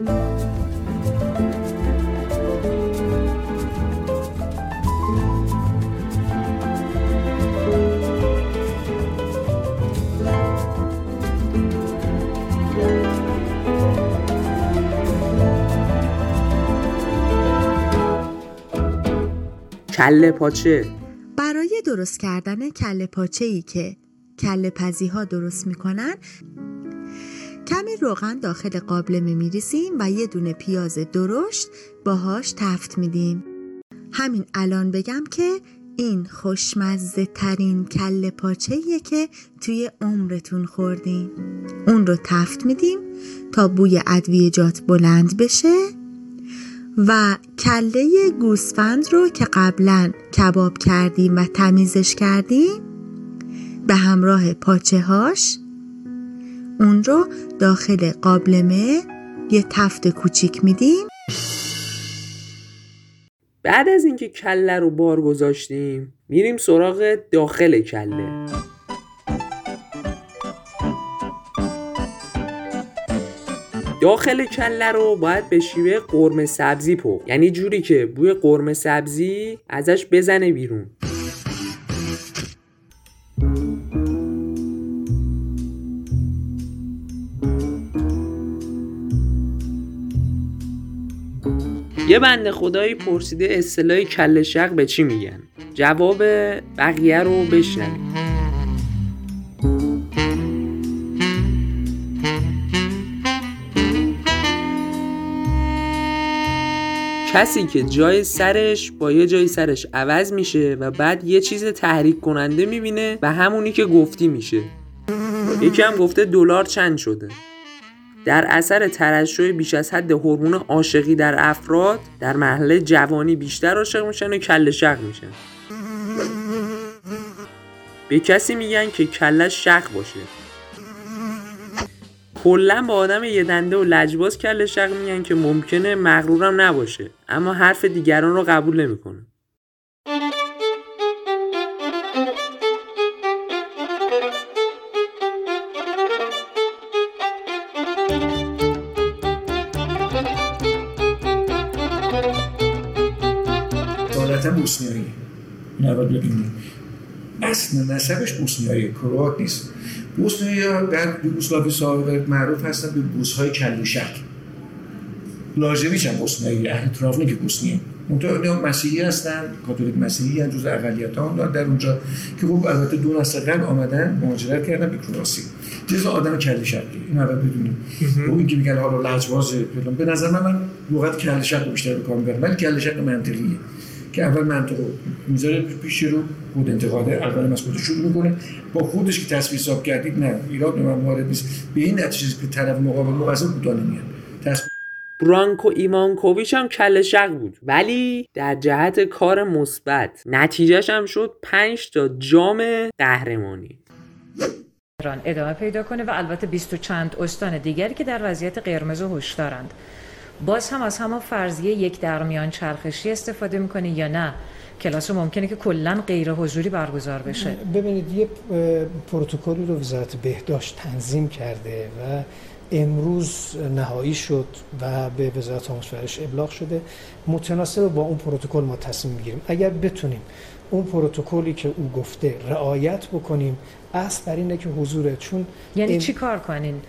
کله پاچه. برای درست کردن کله پاچه ای که کله پزی ها درست می‌کنن کمی روغن داخل قابلمه می میریسیم و یه دونه پیاز درشت باهاش تفت میدیم. همین الان بگم که این خوشمزه ترین کله پاچه که توی عمرتون خوردین. اون رو تفت میدیم تا بوی ادویجات بلند بشه و کله گوسفند رو که قبلا کباب کردیم و تمیزش کردیم به همراه پاچه هاش اون رو داخل قابلمه یه تفت کوچیک میدیم. بعد از اینکه کله رو بار گذاشتیم میریم سراغ داخل کله. داخل کله رو باید به شیوه قرمه سبزی پو یعنی جوری که بوی قرمه سبزی ازش بزنه بیرون. یه بنده خدایی پرسیده اصطلاح کله شق به چی میگن؟ جواب بقیه رو بشنوید کسی که جای سرش با یه جای سرش عوض میشه و بعد یه چیز تحریک کننده می‌بینه و همونی که گفتی میشه. یکی هم گفته دلار چند شده. در اثر ترشح بیش از حد هورمون عاشقی در افراد در مرحله جوانی بیشتر عاشق میشن و کله شق میشن. به کسی میگن که کله شق باشه. کلا با آدم یه دنده و لجباز کله شق میگن که ممکنه مغرورم نباشه. اما حرف دیگران رو قبول نمی‌کنه. عادتا بوسنیایی. این اول ببینیم اصل نسبش بوسنیایی. کروات نیست. بوسنیایی ها در یوگسلاوی سابق معروف هستن به بوس های کلوشک لاژویچ هم بوسنیایی؟ اهل ترافنیک بوسنیه منطقه مسیحی هستن کاتولیک مسیحی هم جز اقلیت ها در اونجا که خب البته دو نسل قبل آمدن مهاجرت کردن به کروسی جز آدم کله شقی این اول بدونیم. و این که میگن حالا لجواز به نظر من من لغت کله شق بیشتر به کار می‌برم ولی کله شق منطقیه. که اول منطق می‌ذاره پیش رو خود انتقاده اول از خودش شروع می‌کنه. با خودش که تصویر حساب کردید نه ایراد به من وارد نیست. به این نتیجه که طرف مقابل مقصر کوتاه نمیاد برانکو ایمانکوویچ هم کل شق بود. ولی در جهت کار مثبت نتیجهش هم شد 5 تا جام قهرمانی. ایران ادامه پیدا کنه و البته 20 چند استان دیگری که در وضعیت قرمز و هشدارند. باز هم از همون فرضیه یک درمیان چرخشی استفاده می‌کنه یا نه؟ کلاس ممکنه که کلا غیر حضوری برگزار بشه. ببینید یه پروتکلی رو وزارت بهداشت تنظیم کرده و امروز نهایی شد و به وزارت آموزش ابلاغ شده. متناسب با اون پروتکل ما تصمیم می‌گیریم. اگر بتونیم اون پروتکلی که او گفته رعایت بکنیم اصل بر اینه که حضور چون یعنی چی کار کنین؟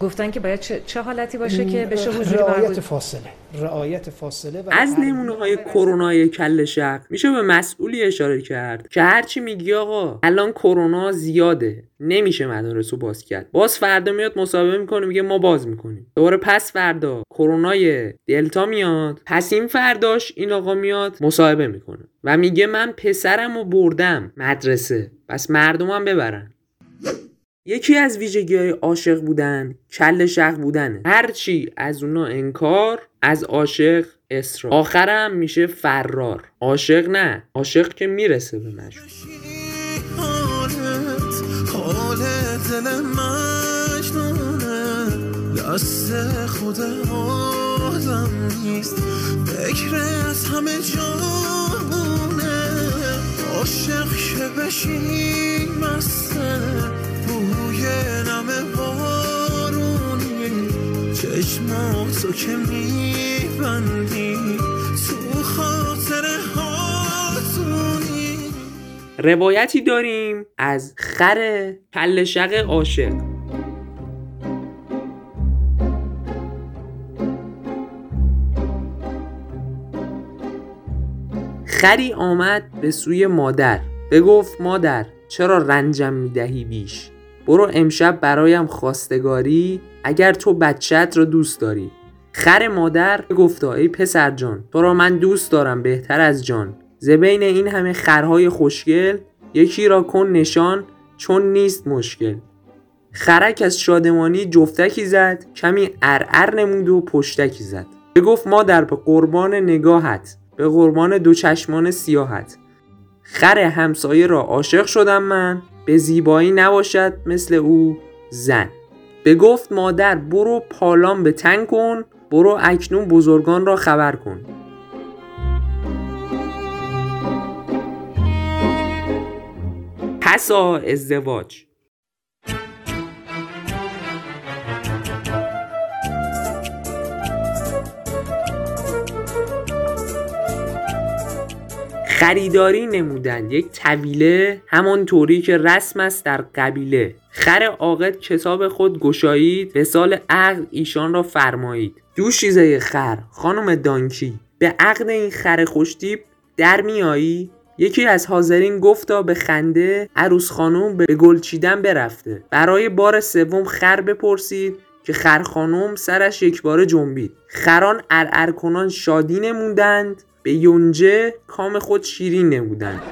گفتن که باید چه, چه حالتی باشه که بشه حضوری رعایت فاصله رعایت فاصله و از نمونه های کرونا کل شق میشه به مسئولی اشاره کرد که هرچی میگی آقا الان کرونا زیاده نمیشه مدارس رو باز کرد. باز فردا میاد مصاحبه می‌کنه میگه ما باز می‌کنیم. دوباره پس فردا کرونای دلتا میاد پس این فرداش این آقا میاد مصاحبه می‌کنه و میگه من پسرم رو بردم مدرسه پس مردمم ببرن. یکی از ویژگی های عاشق بودن کل شق بودنه. هرچی از اونا انکار از عاشق اصرار. آخرم میشه فرار. عاشق نه عاشق که می‌رسه به مجبور دست خود آدم نیست فکر از همه جامونه عاشق که بشین مسته بوی نم بارونی چشماتو که میبندی تو خاطر هاتونی. روایتی داریم از خر کل شق عاشق. خری آمد به سوی مادر. بگفت مادر چرا رنجم می‌دهی بیش؟ برو امشب برایم خواستگاری اگر تو بچت را دوست داری. خر مادر گفتا ای پسر جان تو را من دوست دارم بهتر از جان. زبین این همه خرهای خوشگل یکی را کن نشان چون نیست مشکل. خرک از شادمانی جفتکی زد کمی ارعر نمود و پشتکی زد. بگفت مادر به قربان نگاهت به قربان دو چشمان سیاحت خر همسایه را عاشق شدم من. به زیبایی نباشد مثل او زن. به گفت مادر برو پالان به تنگ کن برو اکنون بزرگان را خبر کن. پسا ازدواج. خریداری نمودند یک طویله همان طوری که رسم است در قبیله. خر عاقد کتاب خود گشایید. به سال عقل ایشان را فرمایید. دوشیزه خر خانم دانکی. به عقد این خر خوشتیب در میایی. یکی از حاضرین گفتا به خنده عروس خانم به گل چیدن برفته. برای بار سوم خر بپرسید که خر خانم سرش یک بار جنبید. خران ارعر کنان شادی نمودند. به یونجه کام خود شیرین نمودند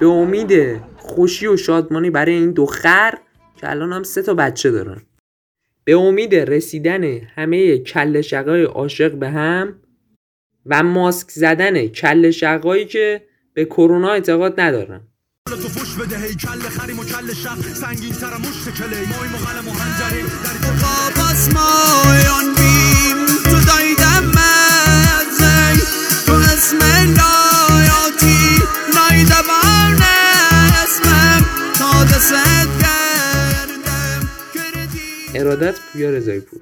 به امید خوشی و شادمانی برای این دو خر که الان هم سه تا بچه دارن. به امید رسیدن همه کل شقای عاشق به هم و ماسک زدن کل شقایی که به کرونا اعتقاد ندارن. تو فش بده هی کل خریم و کل شق. سنگین تر مشت کلی. مای و قلم و خنجری. در باز مایان بیم. تو دایدم تا دست کردم ارادت پویا رضایی پور